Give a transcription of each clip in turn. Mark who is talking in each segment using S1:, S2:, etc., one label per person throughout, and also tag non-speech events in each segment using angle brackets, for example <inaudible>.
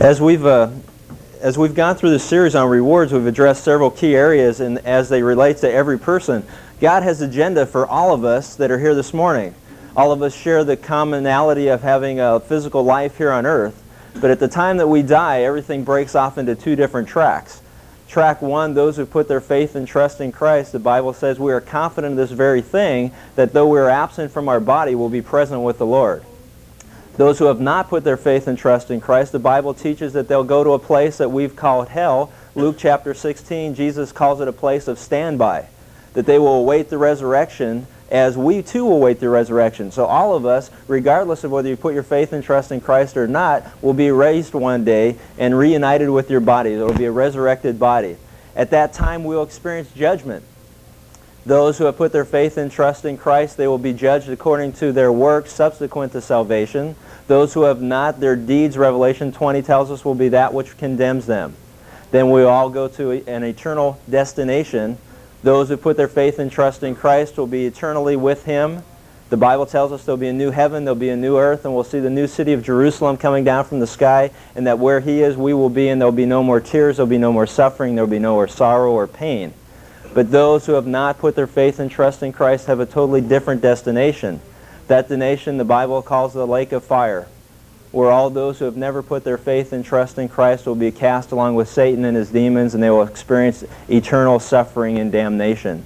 S1: As we've uh, as we've gone through this series on rewards, we've addressed several key areas, and as they relate to every person, God has agenda for all of us that are here this morning. All of us share the commonality of having a physical life here on earth, but at the time that we die, everything breaks off into two different tracks. Track one, those who put their faith and trust in Christ, the Bible says we are confident of this very thing, that though we are absent from our body, we'll be present with the Lord. Those who have not put their faith and trust in Christ, the Bible teaches that they'll go to a place that we've called hell. Luke chapter 16, Jesus calls it a place of standby. That they will await the resurrection as we too will await the resurrection. So all of us, regardless of whether you put your faith and trust in Christ or not, will be raised one day and reunited with your body. There will be a resurrected body. At that time, we'll experience judgment. Those who have put their faith and trust in Christ, they will be judged according to their works subsequent to salvation. Those who have not, their deeds, Revelation 20 tells us, will be that which condemns them. Then we all go to an eternal destination. Those who put their faith and trust in Christ will be eternally with Him. The Bible tells us there'll be a new heaven, there'll be a new earth, and we'll see the new city of Jerusalem coming down from the sky, and that where He is, we will be, and there'll be no more tears, there'll be no more suffering, there'll be no more sorrow or pain. But those who have not put their faith and trust in Christ have a totally different destination. That destination the Bible calls the lake of fire, where all those who have never put their faith and trust in Christ will be cast along with Satan and his demons, and they will experience eternal suffering and damnation.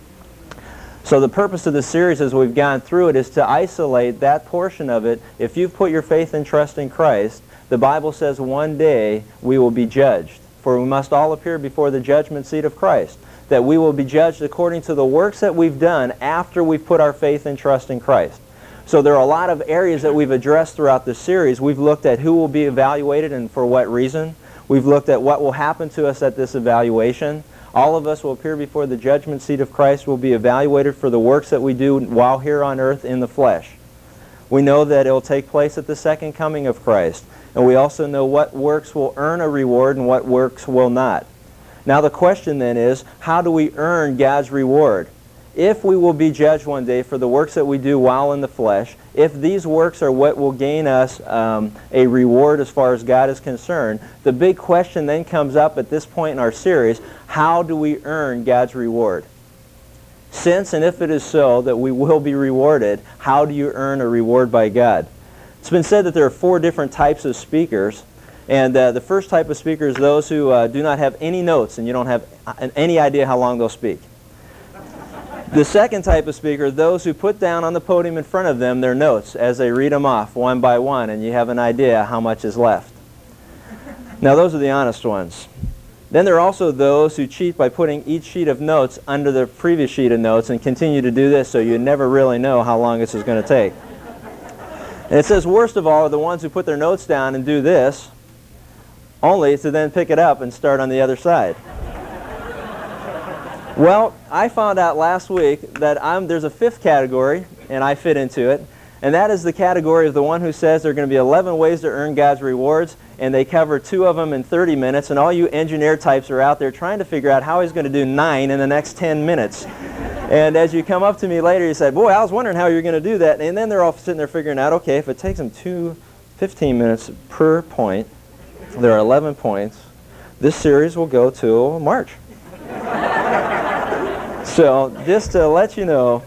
S1: So the purpose of the series as we've gone through it is to isolate that portion of it. If you've put your faith and trust in Christ, the Bible says one day we will be judged. For we must all appear before the judgment seat of Christ that we will be judged according to the works that we've done after we've put our faith and trust in Christ. So there are a lot of areas that we've addressed throughout this series. We've looked at who will be evaluated and for what reason. We've looked at what will happen to us at this evaluation. All of us will appear before the judgment seat of Christ, will be evaluated for the works that we do while here on earth in the flesh. We know that it will take place at the second coming of Christ. And we also know what works will earn a reward and what works will not. Now the question then is, how do we earn God's reward? If we will be judged one day for the works that we do while in the flesh, if these works are what will gain us um, a reward as far as God is concerned, the big question then comes up at this point in our series, how do we earn God's reward? Since and if it is so that we will be rewarded, how do you earn a reward by God? It's been said that there are four different types of speakers. And uh, the first type of speaker is those who uh, do not have any notes and you don't have uh, any idea how long they'll speak. The second type of speaker are those who put down on the podium in front of them their notes as they read them off one by one and you have an idea how much is left. Now those are the honest ones. Then there are also those who cheat by putting each sheet of notes under the previous sheet of notes and continue to do this so you never really know how long this is going to take. And it says worst of all are the ones who put their notes down and do this only to then pick it up and start on the other side. well, I found out last week that I'm, there's a fifth category, and I fit into it, and that is the category of the one who says there are going to be 11 ways to earn God's rewards, and they cover two of them in 30 minutes, and all you engineer types are out there trying to figure out how he's going to do nine in the next 10 minutes. and as you come up to me later, you say, boy, I was wondering how you're going to do that. And then they're all sitting there figuring out, okay, if it takes them two, 15 minutes per point, there are 11 points. This series will go to March. so just to let you know,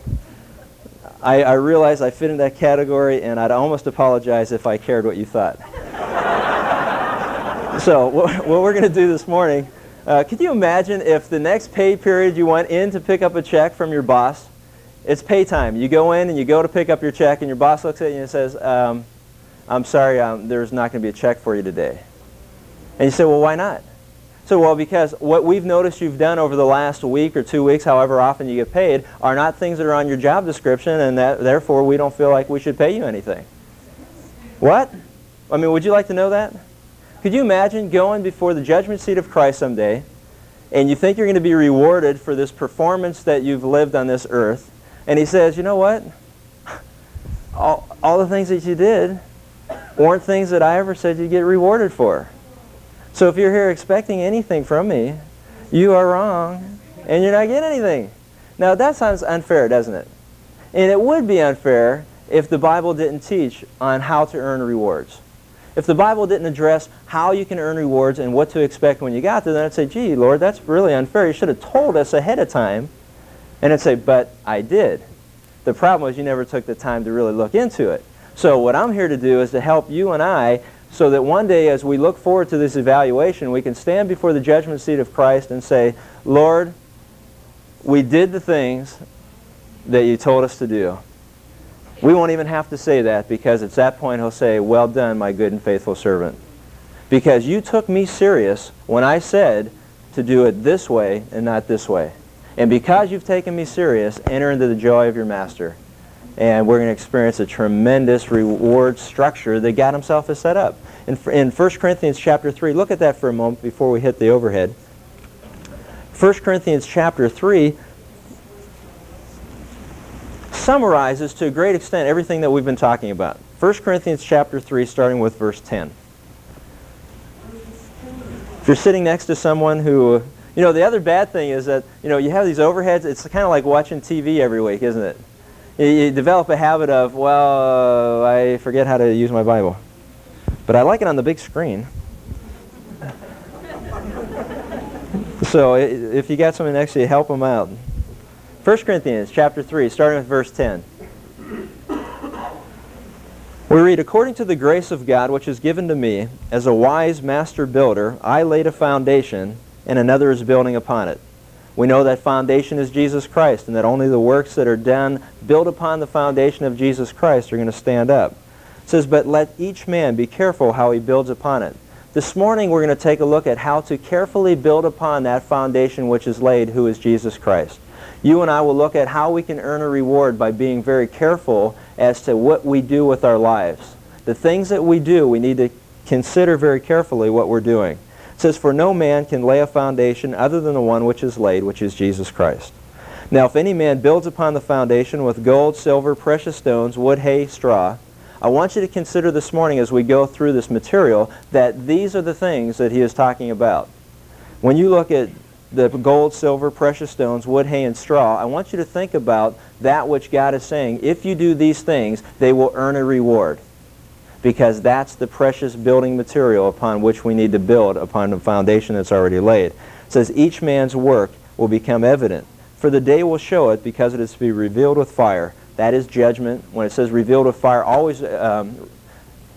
S1: I, I realize I fit in that category, and I'd almost apologize if I cared what you thought. <laughs> so what, what we're going to do this morning, uh, could you imagine if the next pay period you went in to pick up a check from your boss, it's pay time. You go in and you go to pick up your check, and your boss looks at you and says, um, I'm sorry, um, there's not going to be a check for you today. And you say, well, why not? So, well, because what we've noticed you've done over the last week or two weeks, however often you get paid, are not things that are on your job description, and that, therefore we don't feel like we should pay you anything. What? I mean, would you like to know that? Could you imagine going before the judgment seat of Christ someday, and you think you're going to be rewarded for this performance that you've lived on this earth, and he says, you know what? All, all the things that you did weren't things that I ever said you'd get rewarded for. So if you're here expecting anything from me, you are wrong and you're not getting anything. Now that sounds unfair, doesn't it? And it would be unfair if the Bible didn't teach on how to earn rewards. If the Bible didn't address how you can earn rewards and what to expect when you got there, then I'd say, gee, Lord, that's really unfair. You should have told us ahead of time. And I'd say, but I did. The problem was you never took the time to really look into it. So what I'm here to do is to help you and I so that one day as we look forward to this evaluation, we can stand before the judgment seat of Christ and say, Lord, we did the things that you told us to do. We won't even have to say that because at that point he'll say, well done, my good and faithful servant. Because you took me serious when I said to do it this way and not this way. And because you've taken me serious, enter into the joy of your master. And we're going to experience a tremendous reward structure that God himself has set up. In, in 1 Corinthians chapter 3, look at that for a moment before we hit the overhead. 1 Corinthians chapter 3 summarizes to a great extent everything that we've been talking about. 1 Corinthians chapter 3 starting with verse 10. If you're sitting next to someone who, you know, the other bad thing is that, you know, you have these overheads, it's kind of like watching TV every week, isn't it? You, develop a habit of, well, uh, I forget how to use my Bible. But I like it on the big screen. so if you got someone next to you, help them out. 1 Corinthians chapter 3, starting with verse 10. We read, According to the grace of God which is given to me, as a wise master builder, I laid a foundation, and another is building upon it. We know that foundation is Jesus Christ, and that only the works that are done built upon the foundation of Jesus Christ are going to stand up. It says, But let each man be careful how he builds upon it. This morning we're going to take a look at how to carefully build upon that foundation which is laid, who is Jesus Christ you and I will look at how we can earn a reward by being very careful as to what we do with our lives. The things that we do, we need to consider very carefully what we're doing. Says, For no man can lay a foundation other than the one which is laid, which is Jesus Christ. Now, if any man builds upon the foundation with gold, silver, precious stones, wood, hay, straw, I want you to consider this morning as we go through this material that these are the things that he is talking about. When you look at the gold, silver, precious stones, wood, hay, and straw, I want you to think about that which God is saying. If you do these things, they will earn a reward. Because that's the precious building material upon which we need to build upon the foundation that's already laid. It says, each man's work will become evident. For the day will show it because it is to be revealed with fire. That is judgment. When it says revealed with fire, always um,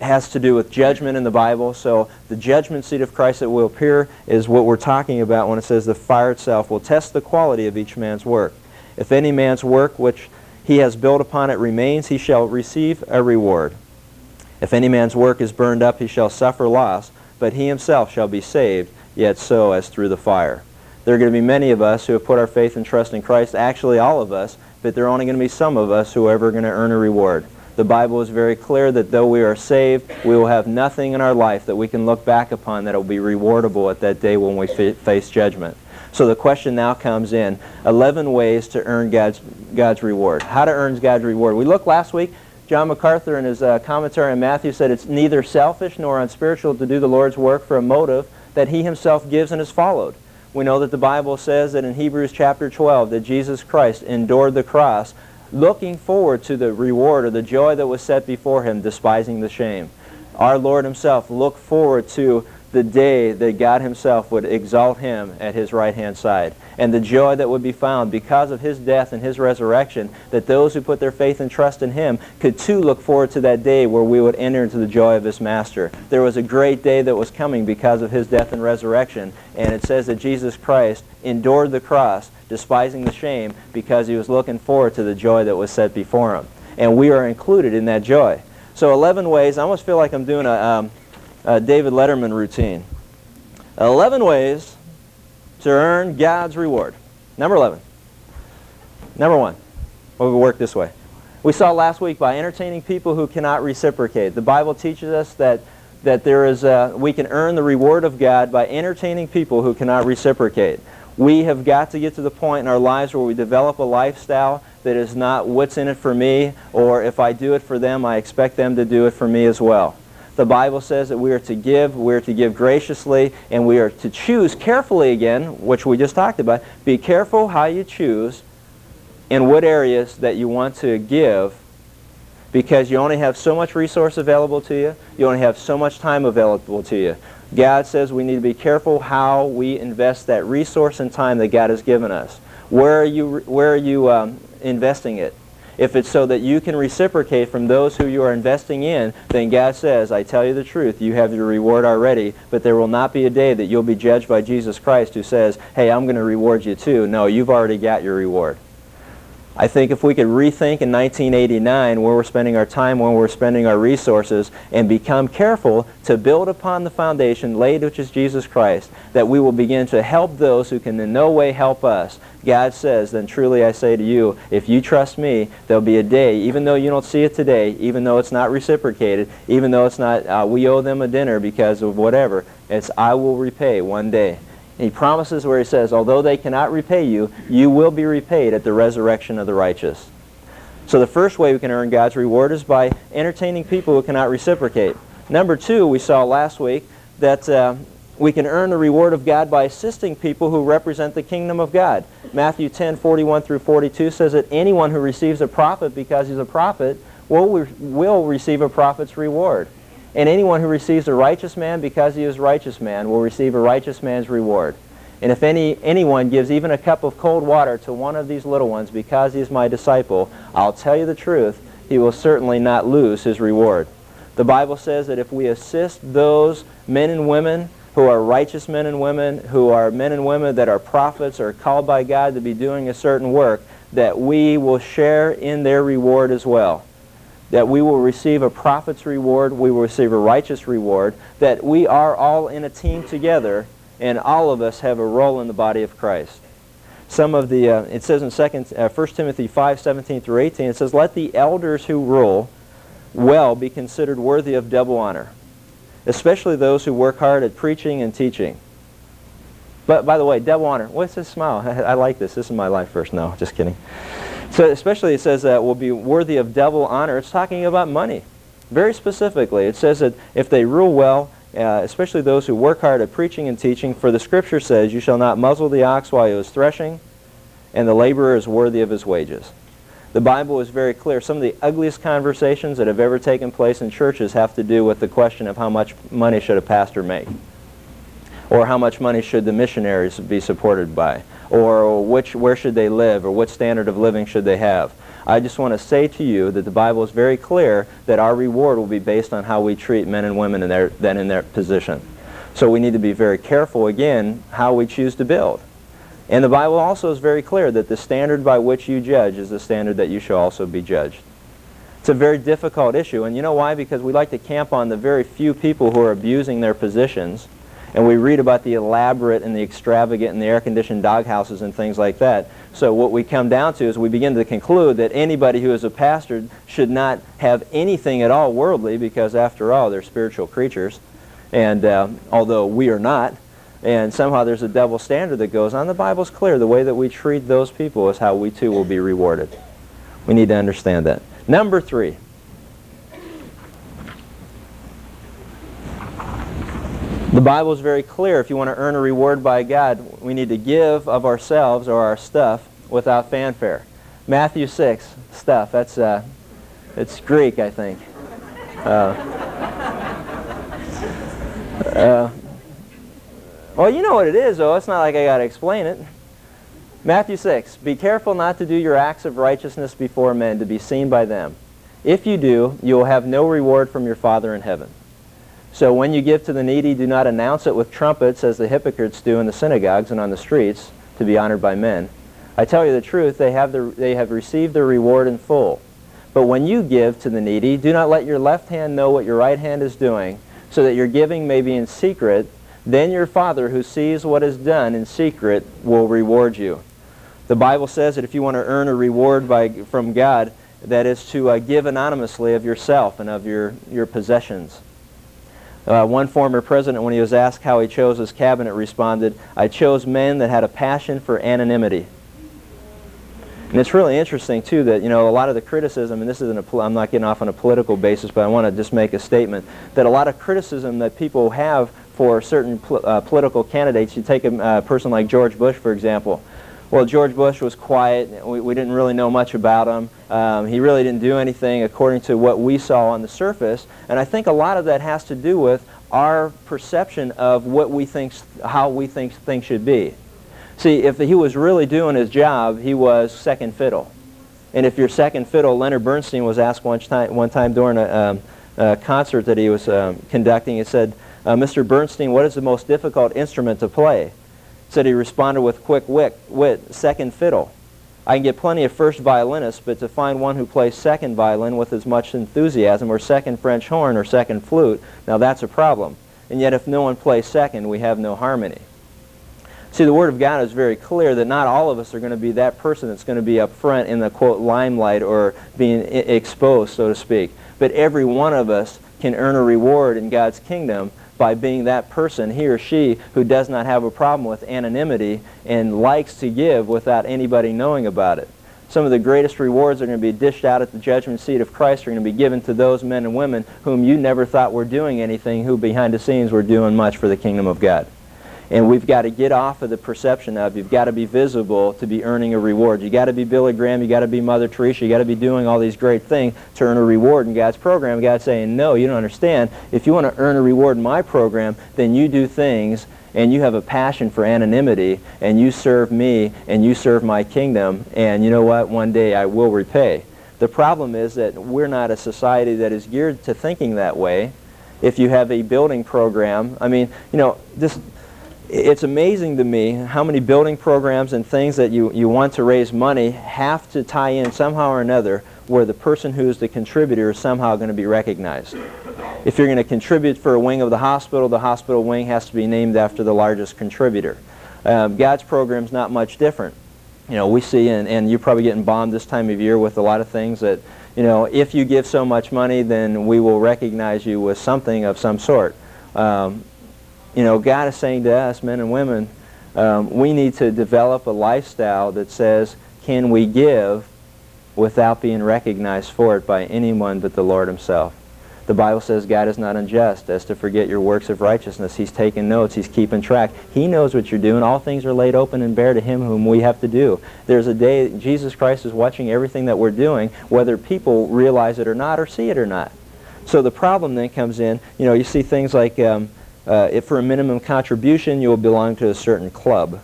S1: has to do with judgment in the Bible. So the judgment seat of Christ that will appear is what we're talking about when it says the fire itself will test the quality of each man's work. If any man's work which he has built upon it remains, he shall receive a reward. If any man's work is burned up, he shall suffer loss, but he himself shall be saved, yet so as through the fire. There are going to be many of us who have put our faith and trust in Christ, actually all of us, but there are only going to be some of us who are ever going to earn a reward. The Bible is very clear that though we are saved, we will have nothing in our life that we can look back upon that will be rewardable at that day when we face judgment. So the question now comes in 11 ways to earn God's, God's reward. How to earn God's reward. We looked last week, John MacArthur in his uh, commentary on Matthew said it's neither selfish nor unspiritual to do the Lord's work for a motive that he himself gives and is followed. We know that the Bible says that in Hebrews chapter 12 that Jesus Christ endured the cross looking forward to the reward or the joy that was set before him, despising the shame. Our Lord himself looked forward to the day that God himself would exalt him at his right-hand side. And the joy that would be found because of his death and his resurrection, that those who put their faith and trust in him could too look forward to that day where we would enter into the joy of his master. There was a great day that was coming because of his death and resurrection. And it says that Jesus Christ endured the cross despising the shame because he was looking forward to the joy that was set before him. And we are included in that joy. So 11 ways, I almost feel like I'm doing a, um, a David Letterman routine. 11 ways to earn God's reward. Number 11. Number one, well, we work this way. We saw last week by entertaining people who cannot reciprocate. The Bible teaches us that, that there is a, we can earn the reward of God by entertaining people who cannot reciprocate. We have got to get to the point in our lives where we develop a lifestyle that is not what's in it for me, or if I do it for them, I expect them to do it for me as well. The Bible says that we are to give, we are to give graciously, and we are to choose carefully again, which we just talked about. Be careful how you choose in what areas that you want to give because you only have so much resource available to you. You only have so much time available to you. God says we need to be careful how we invest that resource and time that God has given us. Where are you, where are you um, investing it? If it's so that you can reciprocate from those who you are investing in, then God says, I tell you the truth, you have your reward already, but there will not be a day that you'll be judged by Jesus Christ who says, hey, I'm going to reward you too. No, you've already got your reward. I think if we could rethink in 1989 where we're spending our time, where we're spending our resources, and become careful to build upon the foundation laid, which is Jesus Christ, that we will begin to help those who can in no way help us. God says, then truly I say to you, if you trust me, there'll be a day, even though you don't see it today, even though it's not reciprocated, even though it's not, uh, we owe them a dinner because of whatever, it's I will repay one day. He promises where he says, although they cannot repay you, you will be repaid at the resurrection of the righteous. So the first way we can earn God's reward is by entertaining people who cannot reciprocate. Number two, we saw last week that uh, we can earn the reward of God by assisting people who represent the kingdom of God. Matthew 10, 41 through 42 says that anyone who receives a prophet because he's a prophet will, will receive a prophet's reward. And anyone who receives a righteous man because he is a righteous man will receive a righteous man's reward. And if any, anyone gives even a cup of cold water to one of these little ones because he is my disciple, I'll tell you the truth, he will certainly not lose his reward. The Bible says that if we assist those men and women who are righteous men and women, who are men and women that are prophets or called by God to be doing a certain work, that we will share in their reward as well that we will receive a prophet's reward, we will receive a righteous reward, that we are all in a team together, and all of us have a role in the body of Christ. Some of the, uh, it says in second, uh, 1 Timothy 5, 17 through 18, it says, Let the elders who rule well be considered worthy of double honor, especially those who work hard at preaching and teaching. But by the way, double honor. What's this smile? I, <laughs> I like this. This is my life first. No, just kidding. So especially it says that will be worthy of double honor. It's talking about money. Very specifically, it says that if they rule well, uh, especially those who work hard at preaching and teaching, for the scripture says, You shall not muzzle the ox while he is threshing, and the laborer is worthy of his wages. The Bible is very clear. Some of the ugliest conversations that have ever taken place in churches have to do with the question of how much money should a pastor make, or how much money should the missionaries be supported by, or which, where should they live, or what standard of living should they have. I just want to say to you that the Bible is very clear that our reward will be based on how we treat men and women in their, then in their position. So we need to be very careful, again, how we choose to build. And the Bible also is very clear that the standard by which you judge is the standard that you shall also be judged. It's a very difficult issue, and you know why? Because we like to camp on the very few people who are abusing their positions and we read about the elaborate and the extravagant and the air-conditioned doghouses and things like that. So what we come down to is we begin to conclude that anybody who is a pastor should not have anything at all worldly because after all they're spiritual creatures. And uh, although we are not and somehow there's a double standard that goes on. The bible's clear. The way that we treat those people is how we too will be rewarded. We need to understand that. Number three The Bible is very clear. If you want to earn a reward by God, we need to give of ourselves or our stuff without fanfare. Matthew 6, stuff. That's uh, it's Greek, I think. Uh, uh, well, you know what it is, though. It's not like I got to explain it. Matthew 6, be careful not to do your acts of righteousness before men to be seen by them. If you do, you will have no reward from your Father in heaven. So when you give to the needy, do not announce it with trumpets as the hypocrites do in the synagogues and on the streets to be honored by men. I tell you the truth, they have, the, they have received their reward in full. But when you give to the needy, do not let your left hand know what your right hand is doing, so that your giving may be in secret. Then your Father, who sees what is done in secret, will reward you. The Bible says that if you want to earn a reward by, from God, that is to uh, give anonymously of yourself and of your, your possessions. Uh, one former president, when he was asked how he chose his cabinet, responded, I chose men that had a passion for anonymity. And it's really interesting, too, that, you know, a lot of the criticism, and this isn't a, I'm not getting off on a political basis, but I want to just make a statement, that a lot of criticism that people have for certain pol uh, political candidates, you take a uh, person like George Bush, for example, Well, George Bush was quiet. We, we didn't really know much about him. Um, he really didn't do anything according to what we saw on the surface. And I think a lot of that has to do with our perception of what we think, how we think things should be. See, if he was really doing his job, he was second fiddle. And if you're second fiddle, Leonard Bernstein was asked one time, one time during a, um, a concert that he was um, conducting, he said, uh, Mr. Bernstein, what is the most difficult instrument to play? Said he responded with quick wit, wit, second fiddle. I can get plenty of first violinists, but to find one who plays second violin with as much enthusiasm, or second French horn, or second flute, now that's a problem. And yet if no one plays second, we have no harmony. See, the Word of God is very clear that not all of us are going to be that person that's going to be up front in the, quote, limelight or being exposed, so to speak. But every one of us can earn a reward in God's kingdom by being that person, he or she, who does not have a problem with anonymity and likes to give without anybody knowing about it. Some of the greatest rewards are going to be dished out at the judgment seat of Christ are going to be given to those men and women whom you never thought were doing anything, who behind the scenes were doing much for the kingdom of God. And we've got to get off of the perception of you've got to be visible to be earning a reward. You've got to be Billy Graham, you've got to be Mother Teresa, you've got to be doing all these great things to earn a reward in God's program. God's saying, no, you don't understand. If you want to earn a reward in my program, then you do things and you have a passion for anonymity and you serve me and you serve my kingdom and you know what? One day I will repay. The problem is that we're not a society that is geared to thinking that way. If you have a building program, I mean, you know, this it's amazing to me how many building programs and things that you, you want to raise money have to tie in somehow or another where the person who is the contributor is somehow going to be recognized. If you're going to contribute for a wing of the hospital, the hospital wing has to be named after the largest contributor. Um, God's program is not much different. You know, we see, and, and you're probably getting bombed this time of year with a lot of things that, you know, if you give so much money, then we will recognize you with something of some sort. Um, you know, God is saying to us, men and women, um, we need to develop a lifestyle that says, can we give without being recognized for it by anyone but the Lord himself? The Bible says God is not unjust as to forget your works of righteousness. He's taking notes. He's keeping track. He knows what you're doing. All things are laid open and bare to him whom we have to do. There's a day Jesus Christ is watching everything that we're doing, whether people realize it or not or see it or not. So the problem then comes in, you know, you see things like um, uh, if for a minimum contribution, you will belong to a certain club.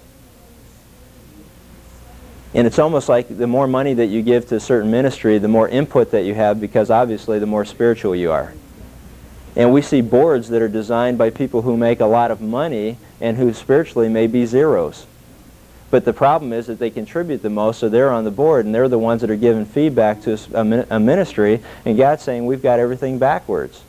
S1: And it's almost like the more money that you give to a certain ministry, the more input that you have because obviously the more spiritual you are. And we see boards that are designed by people who make a lot of money and who spiritually may be zeros. But the problem is that they contribute the most, so they're on the board, and they're the ones that are giving feedback to a ministry, and God's saying, we've got everything backwards.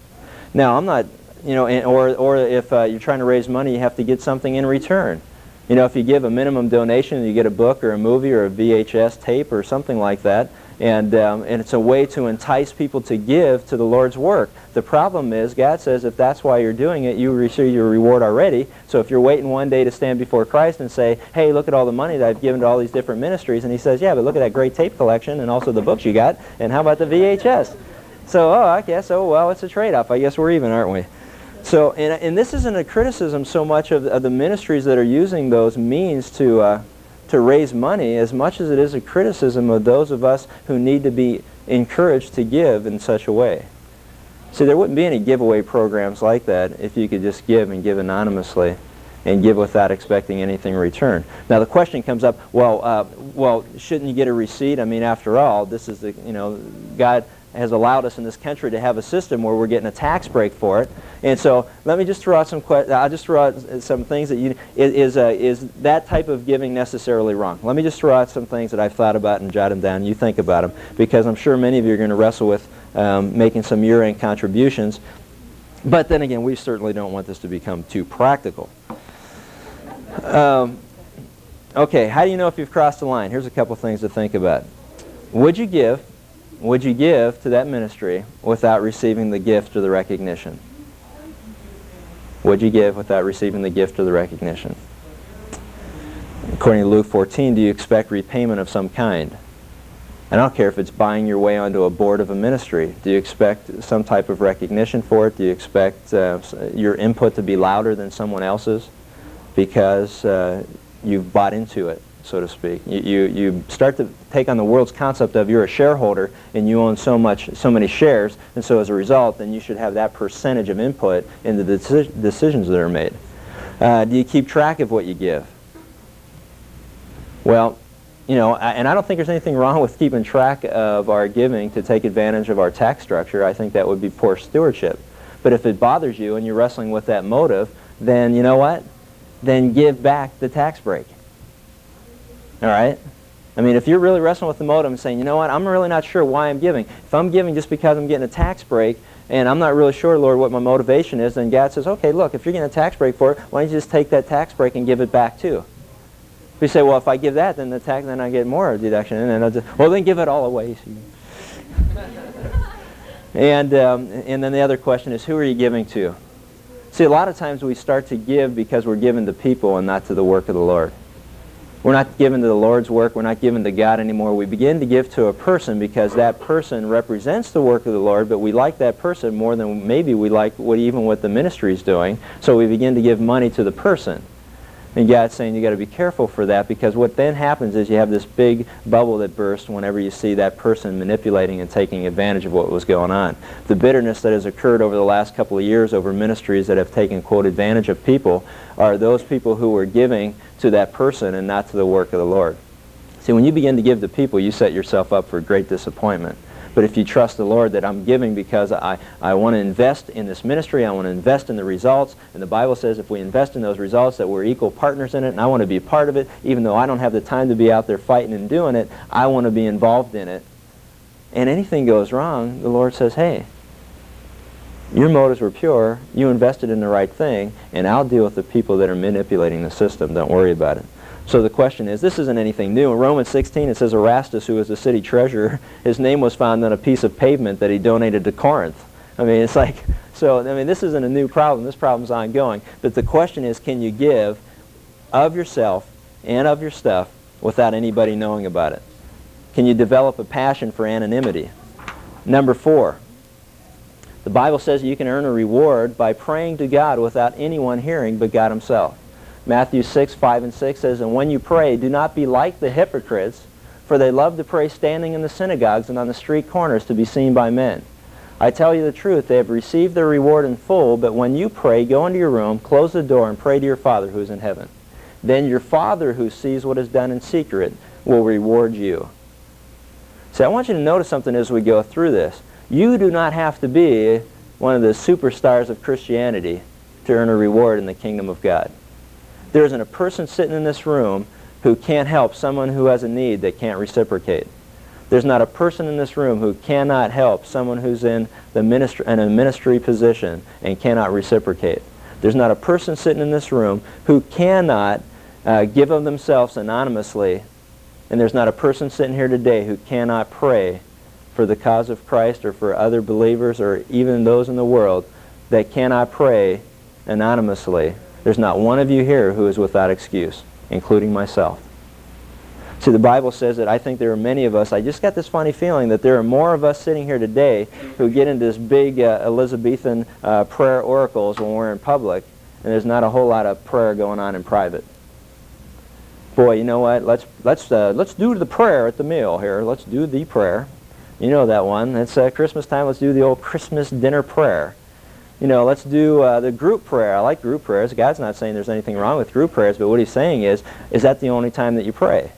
S1: Now, I'm not you know, and, or, or if uh, you're trying to raise money, you have to get something in return. You know, if you give a minimum donation, you get a book or a movie or a VHS tape or something like that, and, um, and it's a way to entice people to give to the Lord's work. The problem is, God says if that's why you're doing it, you receive your reward already. So if you're waiting one day to stand before Christ and say, hey, look at all the money that I've given to all these different ministries, and he says, yeah, but look at that great tape collection and also the books you got, and how about the VHS? So, oh, I guess, oh, well, it's a trade-off. I guess we're even, aren't we? So, and, and this isn't a criticism so much of, of the ministries that are using those means to, uh, to raise money as much as it is a criticism of those of us who need to be encouraged to give in such a way. See, there wouldn't be any giveaway programs like that if you could just give and give anonymously and give without expecting anything in return. Now the question comes up, well, uh, well, shouldn't you get a receipt? I mean, after all, this is the, you know, God has allowed us in this country to have a system where we're getting a tax break for it. And so let me just throw out some questions. I'll just throw out some things that you, is, uh, is that type of giving necessarily wrong? Let me just throw out some things that I've thought about and jot them down. You think about them because I'm sure many of you are going to wrestle with um, making some year-end contributions. But then again, we certainly don't want this to become too practical. Um, okay, how do you know if you've crossed the line? Here's a couple things to think about. Would you give would you give to that ministry without receiving the gift or the recognition? Would you give without receiving the gift or the recognition? According to Luke 14, do you expect repayment of some kind? And I don't care if it's buying your way onto a board of a ministry. Do you expect some type of recognition for it? Do you expect uh, your input to be louder than someone else's because uh, you've bought into it so to speak. You, you, you start to take on the world's concept of you're a shareholder and you own so much, so many shares, and so as a result, then you should have that percentage of input in the deci decisions that are made. Uh, do you keep track of what you give? Well, you know, and I don't think there's anything wrong with keeping track of our giving to take advantage of our tax structure. I think that would be poor stewardship. But if it bothers you and you're wrestling with that motive, then you know what? Then give back the tax break. All right? I mean, if you're really wrestling with the motive and saying, you know what, I'm really not sure why I'm giving. If I'm giving just because I'm getting a tax break and I'm not really sure, Lord, what my motivation is, then God says, okay, look, if you're getting a tax break for it, why don't you just take that tax break and give it back too? We say, well, if I give that, then the tax, then I get more deduction, and then I'll just, well, then give it all away. <laughs> and um, and then the other question is, who are you giving to? See, a lot of times we start to give because we're giving to people and not to the work of the Lord. We're not given to the Lord's work. We're not given to God anymore. We begin to give to a person because that person represents the work of the Lord, but we like that person more than maybe we like what even what the ministry is doing. So we begin to give money to the person. And God's saying you got to be careful for that because what then happens is you have this big bubble that bursts whenever you see that person manipulating and taking advantage of what was going on. The bitterness that has occurred over the last couple of years over ministries that have taken, quote, advantage of people are those people who were giving to that person and not to the work of the Lord. See, when you begin to give to people, you set yourself up for great disappointment. But if you trust the Lord that I'm giving because I, I want to invest in this ministry, I want to invest in the results, and the Bible says if we invest in those results that we're equal partners in it, and I want to be a part of it, even though I don't have the time to be out there fighting and doing it, I want to be involved in it. And anything goes wrong, the Lord says, hey, your motives were pure, you invested in the right thing, and I'll deal with the people that are manipulating the system. Don't worry about it. So the question is, this isn't anything new. In Romans 16 it says Erastus, who was the city treasurer, <laughs> his name was found on a piece of pavement that he donated to Corinth. I mean, it's like, <laughs> so, I mean, this isn't a new problem. This problem's ongoing. But the question is, can you give of yourself and of your stuff without anybody knowing about it? Can you develop a passion for anonymity? Number four, the Bible says you can earn a reward by praying to God without anyone hearing but God himself. Matthew 6, 5 and 6 says, And when you pray, do not be like the hypocrites, for they love to pray standing in the synagogues and on the street corners to be seen by men. I tell you the truth, they have received their reward in full, but when you pray, go into your room, close the door, and pray to your Father who is in heaven. Then your Father who sees what is done in secret will reward you. See, I want you to notice something as we go through this. You do not have to be one of the superstars of Christianity to earn a reward in the kingdom of God. There isn't a person sitting in this room who can't help someone who has a need that can't reciprocate. There's not a person in this room who cannot help someone who's in, the ministry, in a ministry position and cannot reciprocate. There's not a person sitting in this room who cannot uh, give of themselves anonymously, and there's not a person sitting here today who cannot pray for the cause of Christ or for other believers or even those in the world that cannot pray anonymously there's not one of you here who is without excuse, including myself. See, the Bible says that I think there are many of us, I just got this funny feeling that there are more of us sitting here today who get into this big uh, Elizabethan uh, prayer oracles when we're in public, and there's not a whole lot of prayer going on in private. Boy, you know what? Let's, let's, uh, let's do the prayer at the meal here. Let's do the prayer. You know that one. It's uh, Christmas time. Let's do the old Christmas dinner prayer you know, let's do uh, the group prayer. I like group prayers. God's not saying there's anything wrong with group prayers, but what he's saying is, is that the only time that you pray?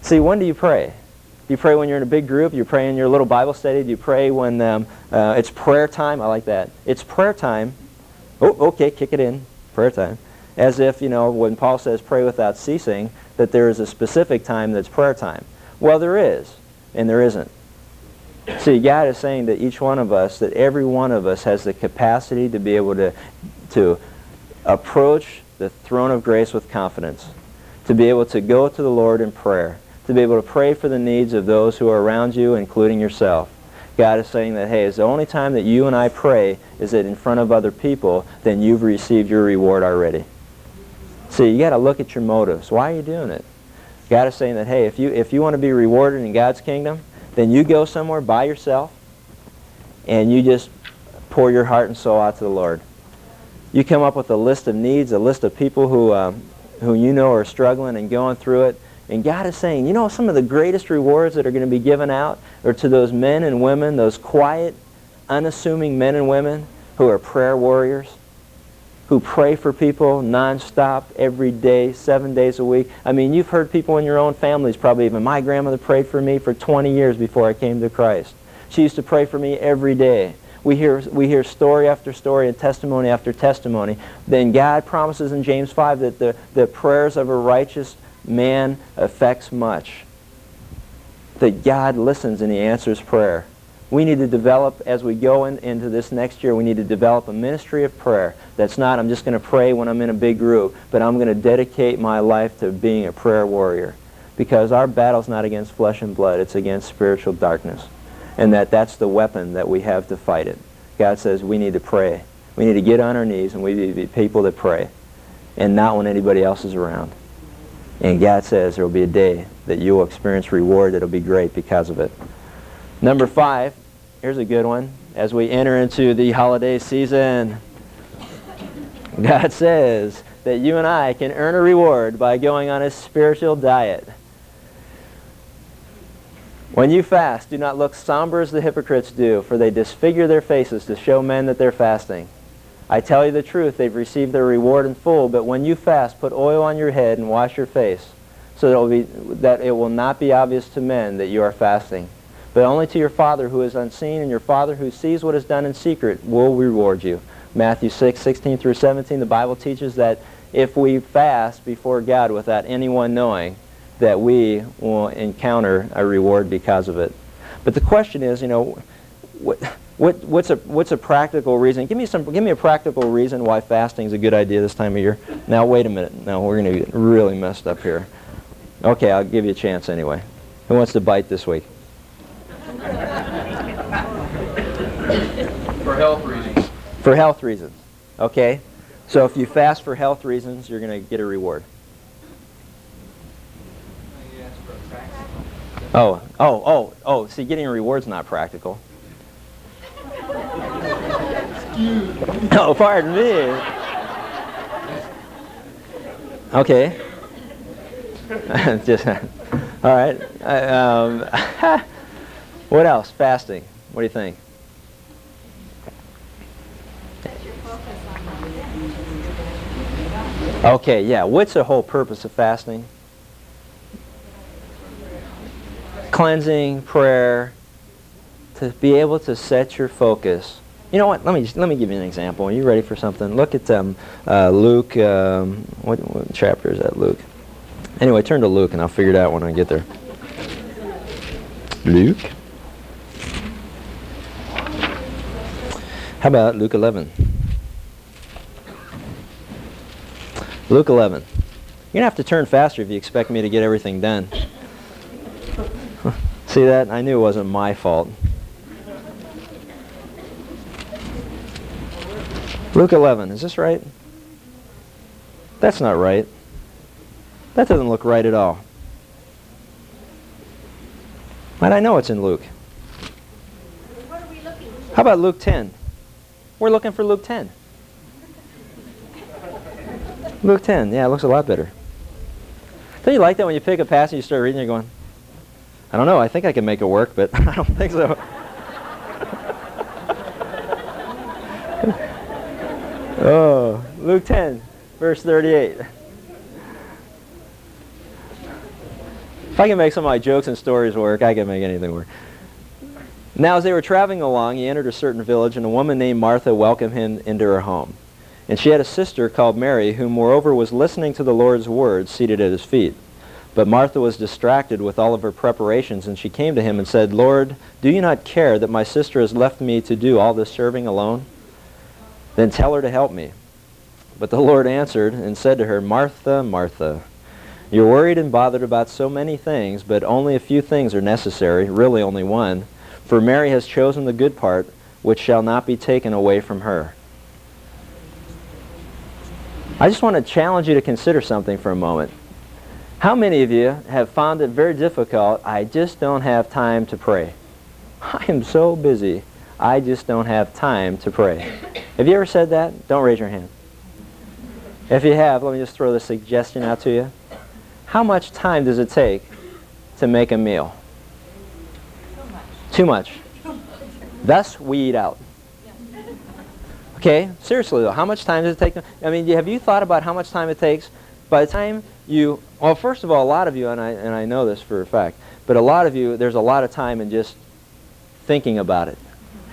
S1: See, when do you pray? Do you pray when you're in a big group? Do you pray in your little Bible study? Do you pray when um, uh, it's prayer time? I like that. It's prayer time. Oh, okay, kick it in. Prayer time. As if, you know, when Paul says pray without ceasing, that there is a specific time that's prayer time. Well, there is, and there isn't. See, God is saying that each one of us, that every one of us has the capacity to be able to, to approach the throne of grace with confidence, to be able to go to the Lord in prayer, to be able to pray for the needs of those who are around you, including yourself. God is saying that, hey, it's the only time that you and I pray is that in front of other people, then you've received your reward already. See, you got to look at your motives. Why are you doing it? God is saying that, hey, if you, if you want to be rewarded in God's kingdom, then you go somewhere by yourself and you just pour your heart and soul out to the Lord. You come up with a list of needs, a list of people who, uh, who you know are struggling and going through it. And God is saying, you know, some of the greatest rewards that are going to be given out are to those men and women, those quiet, unassuming men and women who are prayer warriors, who pray for people nonstop every day, seven days a week. I mean, you've heard people in your own families probably even. My grandmother prayed for me for 20 years before I came to Christ. She used to pray for me every day. We hear, we hear story after story and testimony after testimony. Then God promises in James 5 that the, the prayers of a righteous man affects much. That God listens and he answers prayer. We need to develop, as we go in, into this next year, we need to develop a ministry of prayer. That's not, I'm just going to pray when I'm in a big group, but I'm going to dedicate my life to being a prayer warrior. Because our battle's not against flesh and blood, it's against spiritual darkness. And that that's the weapon that we have to fight it. God says we need to pray. We need to get on our knees and we need to be people that pray. And not when anybody else is around. And God says there will be a day that you will experience reward that will be great because of it. Number five, here's a good one. As we enter into the holiday season, God says that you and I can earn a reward by going on a spiritual diet. When you fast, do not look somber as the hypocrites do, for they disfigure their faces to show men that they're fasting. I tell you the truth, they've received their reward in full, but when you fast, put oil on your head and wash your face, so that it will, be, that it will not be obvious to men that you are fasting, but only to your Father who is unseen, and your Father who sees what is done in secret will reward you. Matthew 6, 16 through 17, the Bible teaches that if we fast before God without anyone knowing, that we will encounter a reward because of it. But the question is, you know, what, what, what's, a, what's a practical reason? Give me, some, give me a practical reason why fasting is a good idea this time of year. Now, wait a minute. Now, we're going to get really messed up here. Okay, I'll give you a chance anyway. Who wants to bite this week?
S2: For health reasons.
S1: For health reasons. Okay? So if you fast for health reasons, you're going to get a reward. Oh, oh, oh, oh, see, getting a reward's not practical. <laughs> oh, pardon me. Okay. <laughs> Just, all right. Um, <laughs> what else? Fasting. What do you think? Okay, yeah. What's the whole purpose of fasting? Cleansing, prayer, to be able to set your focus. You know what? Let me let me give you an example. Are you ready for something? Look at um, uh, Luke. Um, what, what chapter is that? Luke. Anyway, turn to Luke, and I'll figure it out when I get there. Luke. How about Luke 11? Luke 11. You're going to have to turn faster if you expect me to get everything done. <laughs> See that? I knew it wasn't my fault. Luke 11. Is this right? That's not right. That doesn't look right at all. And I know it's in Luke. How about Luke 10? We're looking for Luke 10. Luke 10, yeah, it looks a lot better. Don't you like that when you pick a passage, you start reading, you're going, I don't know, I think I can make it work, but <laughs> I don't think so. <laughs> oh, Luke 10, verse 38. If I can make some of my jokes and stories work, I can make anything work. Now, as they were traveling along, he entered a certain village, and a woman named Martha welcomed him into her home. And she had a sister called Mary, who moreover was listening to the Lord's words seated at his feet. But Martha was distracted with all of her preparations, and she came to him and said, Lord, do you not care that my sister has left me to do all this serving alone? Then tell her to help me. But the Lord answered and said to her, Martha, Martha, you're worried and bothered about so many things, but only a few things are necessary, really only one. For Mary has chosen the good part, which shall not be taken away from her. I just want to challenge you to consider something for a moment. How many of you have found it very difficult, I just don't have time to pray? <laughs> I am so busy, I just don't have time to pray. Have you ever said that? Don't raise your hand. If you have, let me just throw this suggestion out to you. How much time does it take to make a meal? Too much. Too much. Thus, we eat out. Okay, seriously though, how much time does it take? I mean, have you thought about how much time it takes? By the time you, well, first of all, a lot of you, and I, and I know this for a fact, but a lot of you, there's a lot of time in just thinking about it.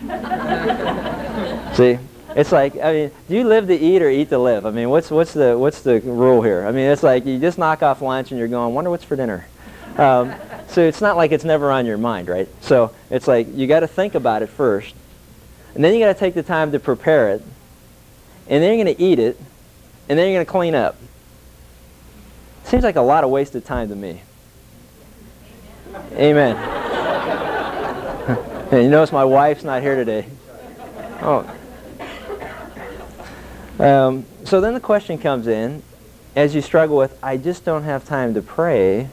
S1: <laughs> See? It's like, I mean, do you live to eat or eat to live? I mean, what's, what's, the, what's the rule here? I mean, it's like you just knock off lunch and you're going, wonder what's for dinner. Um, so it's not like it's never on your mind, right? So it's like you got to think about it first, and then you got to take the time to prepare it, and then you're going to eat it, and then you're going to clean up. Seems like a lot of wasted time to me. Amen. <laughs> and you notice my wife's not here today. Oh. Um, so then the question comes in, as you struggle with, I just don't have time to pray,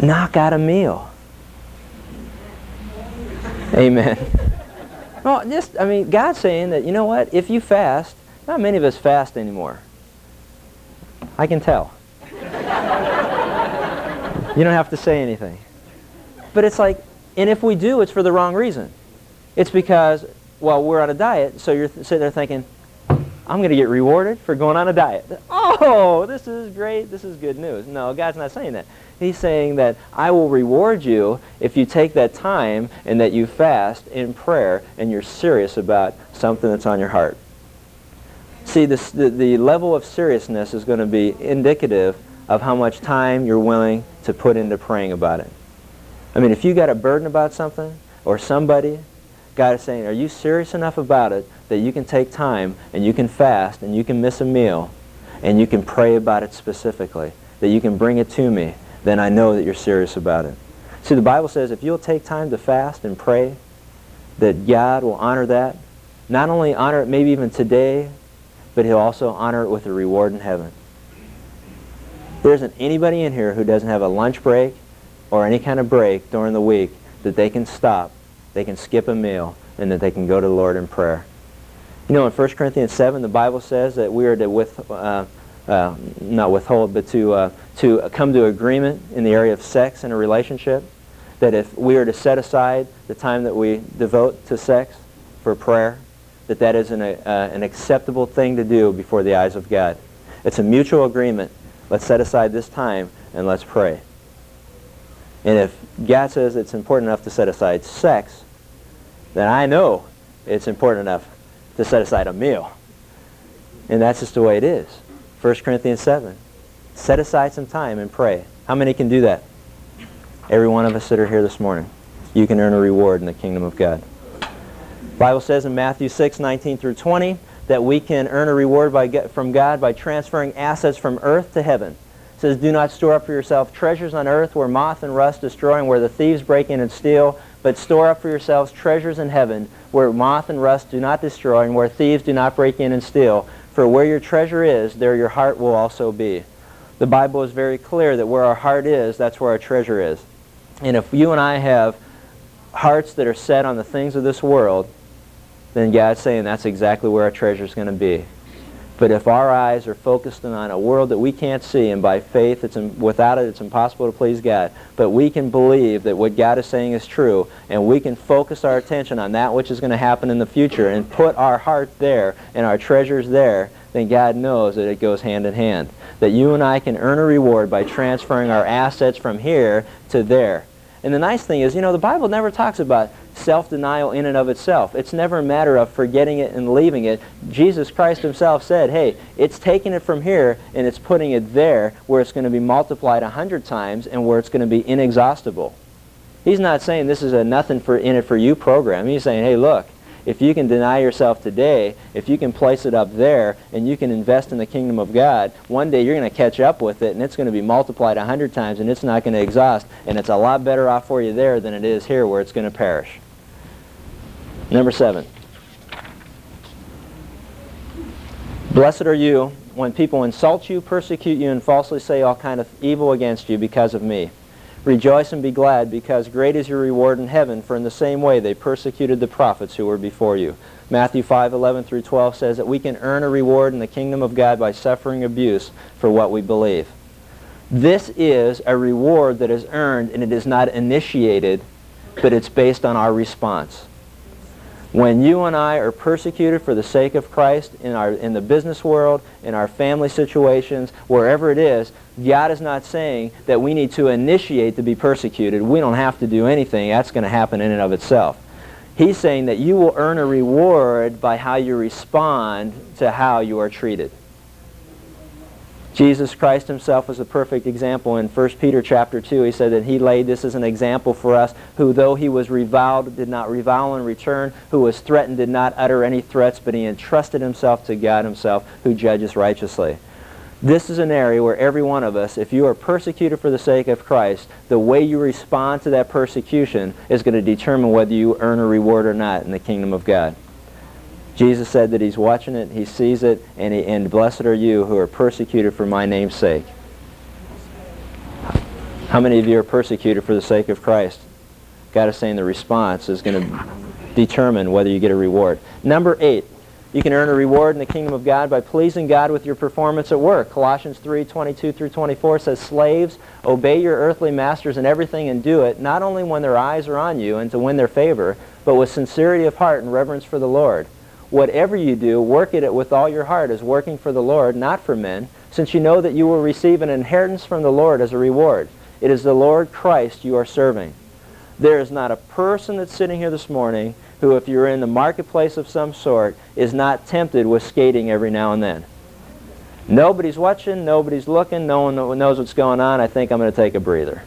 S1: knock out a meal. Amen. <laughs> Well, just, I mean, God's saying that, you know what, if you fast, not many of us fast anymore. I can tell. <laughs> you don't have to say anything. But it's like, and if we do, it's for the wrong reason. It's because, well, we're on a diet, so you're sitting there thinking, I'm going to get rewarded for going on a diet. Oh, this is great. This is good news. No, God's not saying that. He's saying that I will reward you if you take that time and that you fast in prayer and you're serious about something that's on your heart. See, this, the, the level of seriousness is going to be indicative of how much time you're willing to put into praying about it. I mean, if you got a burden about something or somebody, God is saying, are you serious enough about it that you can take time and you can fast and you can miss a meal and you can pray about it specifically, that you can bring it to me then I know that you're serious about it. See, the Bible says if you'll take time to fast and pray, that God will honor that. Not only honor it maybe even today, but he'll also honor it with a reward in heaven. There isn't anybody in here who doesn't have a lunch break or any kind of break during the week that they can stop, they can skip a meal, and that they can go to the Lord in prayer. You know, in 1 Corinthians 7, the Bible says that we are to with, uh, uh, not withhold, but to, uh, to come to agreement in the area of sex in a relationship. That if we are to set aside the time that we devote to sex for prayer, that that is an, uh, an acceptable thing to do before the eyes of God. It's a mutual agreement. Let's set aside this time and let's pray. And if God says it's important enough to set aside sex, then I know it's important enough to set aside a meal. And that's just the way it is. 1 Corinthians 7. Set aside some time and pray. How many can do that? Every one of us that are here this morning. You can earn a reward in the kingdom of God. Bible says in Matthew 6, 19 through 20, that we can earn a reward by, from God by transferring assets from earth to heaven. Says, Do not store up for yourself treasures on earth where moth and rust destroy and where the thieves break in and steal, but store up for yourselves treasures in heaven where moth and rust do not destroy and where thieves do not break in and steal. For where your treasure is, there your heart will also be. The Bible is very clear that where our heart is, that's where our treasure is. And if you and I have hearts that are set on the things of this world, then God's saying that's exactly where our treasure is going to be. But if our eyes are focused on a world that we can't see, and by faith, it's without it, it's impossible to please God. But we can believe that what God is saying is true, and we can focus our attention on that which is going to happen in the future, and put our heart there and our treasures there. Then God knows that it goes hand in hand. That you and I can earn a reward by transferring our assets from here to there. And the nice thing is, you know, the Bible never talks about self-denial in and of itself. It's never a matter of forgetting it and leaving it. Jesus Christ himself said, hey, it's taking it from here and it's putting it there where it's going to be multiplied a hundred times and where it's going to be inexhaustible. He's not saying this is a nothing for in it for you program. He's saying, hey, look, if you can deny yourself today, if you can place it up there, and you can invest in the kingdom of God, one day you're going to catch up with it, and it's going to be multiplied a hundred times, and it's not going to exhaust, and it's a lot better off for you there than it is here where it's going to perish. Number seven. Blessed are you when people insult you, persecute you, and falsely say all kind of evil against you because of me. Rejoice and be glad, because great is your reward in heaven, for in the same way they persecuted the prophets who were before you. Matthew 5, 11 through 12 says that we can earn a reward in the kingdom of God by suffering abuse for what we believe. This is a reward that is earned, and it is not initiated, but it's based on our response. When you and I are persecuted for the sake of Christ in, our, in the business world, in our family situations, wherever it is, God is not saying that we need to initiate to be persecuted. We don't have to do anything. That's going to happen in and of itself. He's saying that you will earn a reward by how you respond to how you are treated. Jesus Christ himself was a perfect example. In 1 Peter chapter 2, he said that he laid this as an example for us, who though he was reviled, did not revile in return, who was threatened, did not utter any threats, but he entrusted himself to God himself, who judges righteously. This is an area where every one of us, if you are persecuted for the sake of Christ, the way you respond to that persecution is going to determine whether you earn a reward or not in the kingdom of God. Jesus said that he's watching it, he sees it, and, he, and blessed are you who are persecuted for my name's sake. How many of you are persecuted for the sake of Christ? God is saying the response is going to determine whether you get a reward. Number eight, you can earn a reward in the kingdom of God by pleasing God with your performance at work. Colossians 3, 22 through 24 says, Slaves, obey your earthly masters in everything and do it, not only when their eyes are on you and to win their favor, but with sincerity of heart and reverence for the Lord Whatever you do, work at it with all your heart as working for the Lord, not for men, since you know that you will receive an inheritance from the Lord as a reward. It is the Lord Christ you are serving. There is not a person that's sitting here this morning who, if you're in the marketplace of some sort, is not tempted with skating every now and then. Nobody's watching, nobody's looking, no one knows what's going on. I think I'm going to take a breather.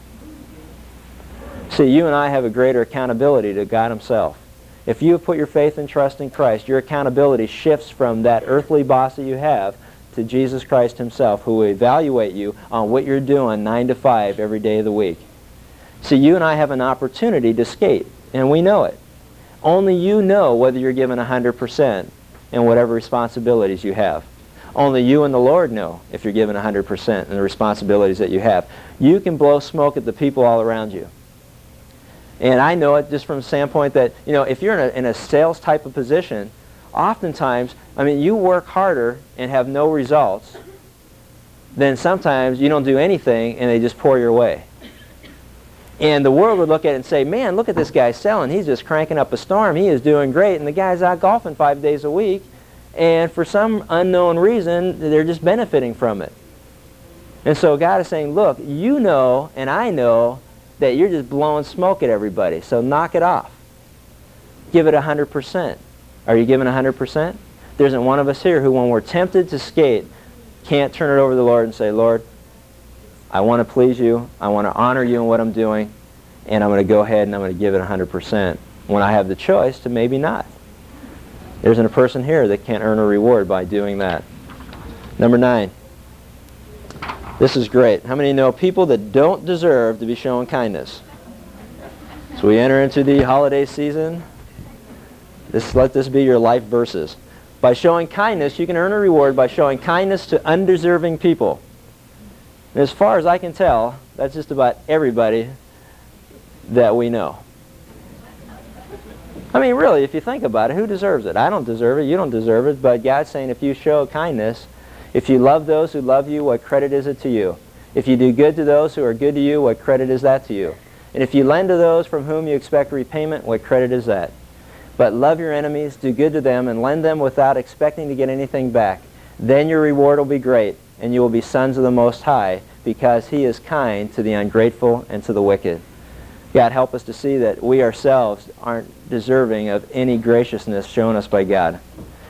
S1: See, you and I have a greater accountability to God himself. If you have put your faith and trust in Christ, your accountability shifts from that earthly boss that you have to Jesus Christ himself, who will evaluate you on what you're doing 9 to 5 every day of the week. See, you and I have an opportunity to skate, and we know it. Only you know whether you're given 100% in whatever responsibilities you have. Only you and the Lord know if you're given 100% in the responsibilities that you have. You can blow smoke at the people all around you. And I know it just from the standpoint that, you know, if you're in a, in a sales type of position, oftentimes, I mean, you work harder and have no results, then sometimes you don't do anything and they just pour your way. And the world would look at it and say, man, look at this guy selling. He's just cranking up a storm. He is doing great. And the guy's out golfing five days a week. And for some unknown reason, they're just benefiting from it. And so God is saying, look, you know and I know that you're just blowing smoke at everybody. So knock it off. Give it 100%. Are you giving 100%? There isn't one of us here who, when we're tempted to skate, can't turn it over to the Lord and say, Lord, I want to please you. I want to honor you in what I'm doing. And I'm going to go ahead and I'm going to give it 100% when I have the choice to maybe not. There isn't a person here that can't earn a reward by doing that. Number nine. This is great. How many know people that don't deserve to be shown kindness? So we enter into the holiday season. This, let this be your life verses. By showing kindness, you can earn a reward by showing kindness to undeserving people. And as far as I can tell, that's just about everybody that we know. I mean, really, if you think about it, who deserves it? I don't deserve it. You don't deserve it. But God's saying if you show kindness, if you love those who love you, what credit is it to you? If you do good to those who are good to you, what credit is that to you? And if you lend to those from whom you expect repayment, what credit is that? But love your enemies, do good to them, and lend them without expecting to get anything back. Then your reward will be great, and you will be sons of the Most High, because he is kind to the ungrateful and to the wicked. God, help us to see that we ourselves aren't deserving of any graciousness shown us by God.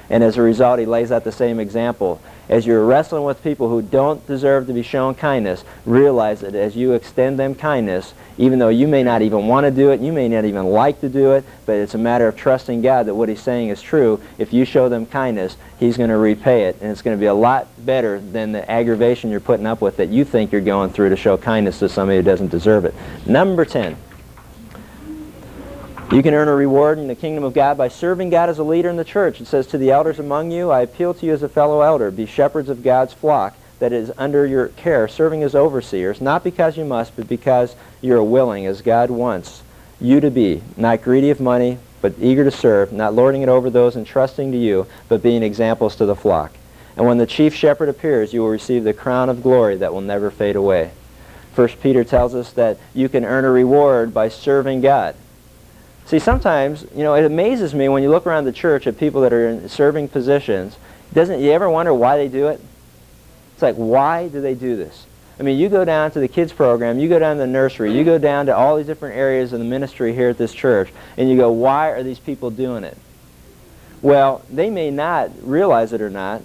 S1: And as a result, he lays out the same example as you're wrestling with people who don't deserve to be shown kindness, realize that as you extend them kindness, even though you may not even want to do it, you may not even like to do it, but it's a matter of trusting God that what he's saying is true. If you show them kindness, he's going to repay it, and it's going to be a lot better than the aggravation you're putting up with that you think you're going through to show kindness to somebody who doesn't deserve it. Number 10. You can earn a reward in the kingdom of God by serving God as a leader in the church. It says, To the elders among you, I appeal to you as a fellow elder, be shepherds of God's flock that is under your care, serving as overseers, not because you must, but because you're willing, as God wants you to be, not greedy of money, but eager to serve, not lording it over those entrusting to you, but being examples to the flock. And when the chief shepherd appears, you will receive the crown of glory that will never fade away. First Peter tells us that you can earn a reward by serving God. See, sometimes, you know, it amazes me when you look around the church at people that are in serving positions. Doesn't you ever wonder why they do it? It's like, why do they do this? I mean, you go down to the kids program, you go down to the nursery, you go down to all these different areas of the ministry here at this church, and you go, why are these people doing it? Well, they may not realize it or not,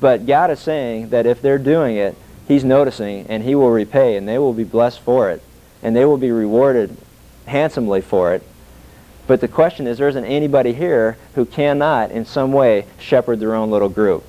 S1: but God is saying that if they're doing it, He's noticing, and He will repay, and they will be blessed for it, and they will be rewarded handsomely for it. But the question is, there isn't anybody here who cannot, in some way, shepherd their own little group.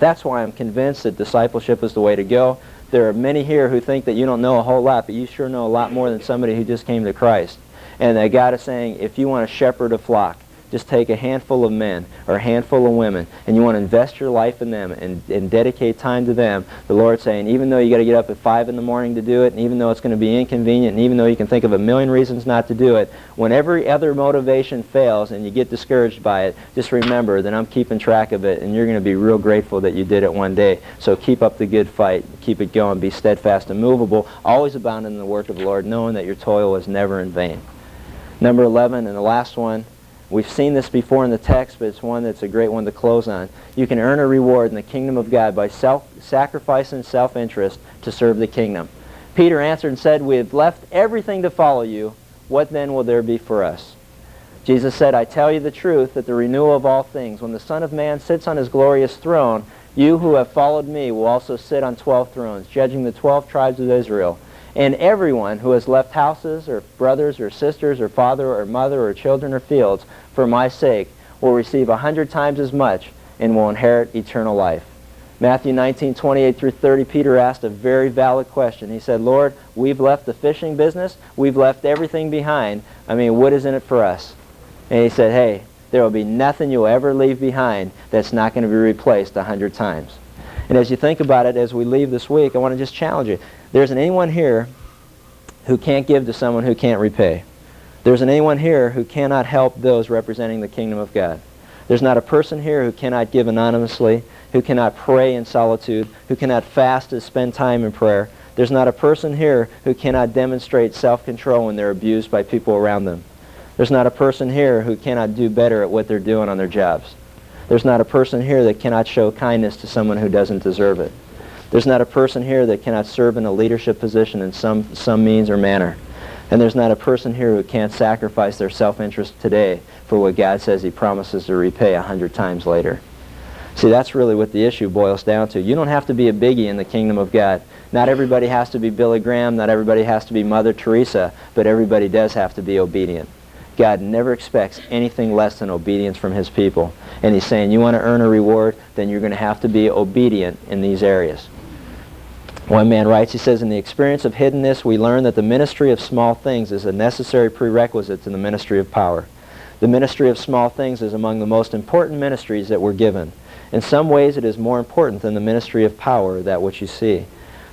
S1: That's why I'm convinced that discipleship is the way to go. There are many here who think that you don't know a whole lot, but you sure know a lot more than somebody who just came to Christ. And that God is saying, if you want to shepherd a flock, just take a handful of men or a handful of women and you want to invest your life in them and, and dedicate time to them, the Lord's saying, even though you got to get up at 5 in the morning to do it, and even though it's going to be inconvenient, and even though you can think of a million reasons not to do it, when every other motivation fails and you get discouraged by it, just remember that I'm keeping track of it and you're going to be real grateful that you did it one day. So keep up the good fight. Keep it going. Be steadfast and movable, always abounding in the work of the Lord, knowing that your toil is never in vain. Number 11, and the last one, We've seen this before in the text, but it's one that's a great one to close on. You can earn a reward in the kingdom of God by self-sacrifice and self-interest to serve the kingdom. Peter answered and said, We have left everything to follow you. What then will there be for us? Jesus said, I tell you the truth, that the renewal of all things, when the Son of Man sits on his glorious throne, you who have followed me will also sit on twelve thrones, judging the twelve tribes of Israel. And everyone who has left houses or brothers or sisters or father or mother or children or fields for my sake will receive a hundred times as much and will inherit eternal life. Matthew 19, 28 through 30, Peter asked a very valid question. He said, Lord, we've left the fishing business. We've left everything behind. I mean, what is in it for us? And he said, hey, there will be nothing you'll ever leave behind that's not going to be replaced a hundred times. And as you think about it as we leave this week, I want to just challenge you. There isn't anyone here who can't give to someone who can't repay. There isn't anyone here who cannot help those representing the kingdom of God. There's not a person here who cannot give anonymously, who cannot pray in solitude, who cannot fast to spend time in prayer. There's not a person here who cannot demonstrate self-control when they're abused by people around them. There's not a person here who cannot do better at what they're doing on their jobs. There's not a person here that cannot show kindness to someone who doesn't deserve it. There's not a person here that cannot serve in a leadership position in some, some means or manner. And there's not a person here who can't sacrifice their self-interest today for what God says he promises to repay a hundred times later. See, that's really what the issue boils down to. You don't have to be a biggie in the kingdom of God. Not everybody has to be Billy Graham. Not everybody has to be Mother Teresa. But everybody does have to be obedient. God never expects anything less than obedience from his people. And he's saying, you want to earn a reward, then you're going to have to be obedient in these areas. One man writes, he says, in the experience of hiddenness, we learn that the ministry of small things is a necessary prerequisite to the ministry of power. The ministry of small things is among the most important ministries that we're given. In some ways, it is more important than the ministry of power, that which you see.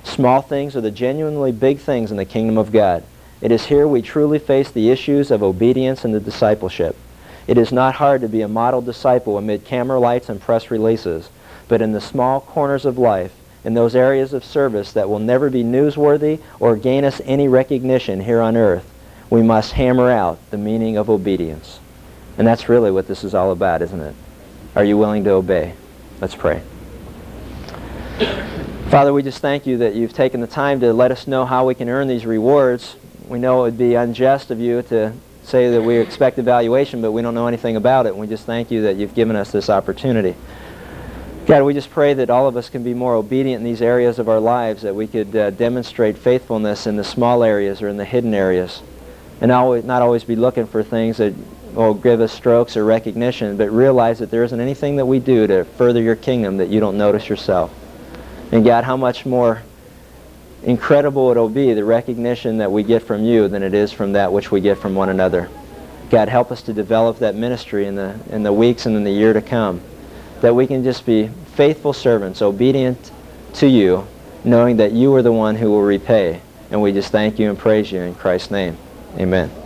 S1: Small things are the genuinely big things in the kingdom of God. It is here we truly face the issues of obedience and the discipleship. It is not hard to be a model disciple amid camera lights and press releases, but in the small corners of life, in those areas of service that will never be newsworthy or gain us any recognition here on earth, we must hammer out the meaning of obedience. And that's really what this is all about, isn't it? Are you willing to obey? Let's pray. Father, we just thank you that you've taken the time to let us know how we can earn these rewards. We know it would be unjust of you to say that we expect evaluation, but we don't know anything about it. And we just thank you that you've given us this opportunity. God, we just pray that all of us can be more obedient in these areas of our lives, that we could uh, demonstrate faithfulness in the small areas or in the hidden areas, and always, not always be looking for things that will give us strokes or recognition, but realize that there isn't anything that we do to further your kingdom that you don't notice yourself. And God, how much more incredible it'll be, the recognition that we get from you, than it is from that which we get from one another. God, help us to develop that ministry in the, in the weeks and in the year to come that we can just be faithful servants, obedient to you, knowing that you are the one who will repay. And we just thank you and praise you in Christ's name. Amen.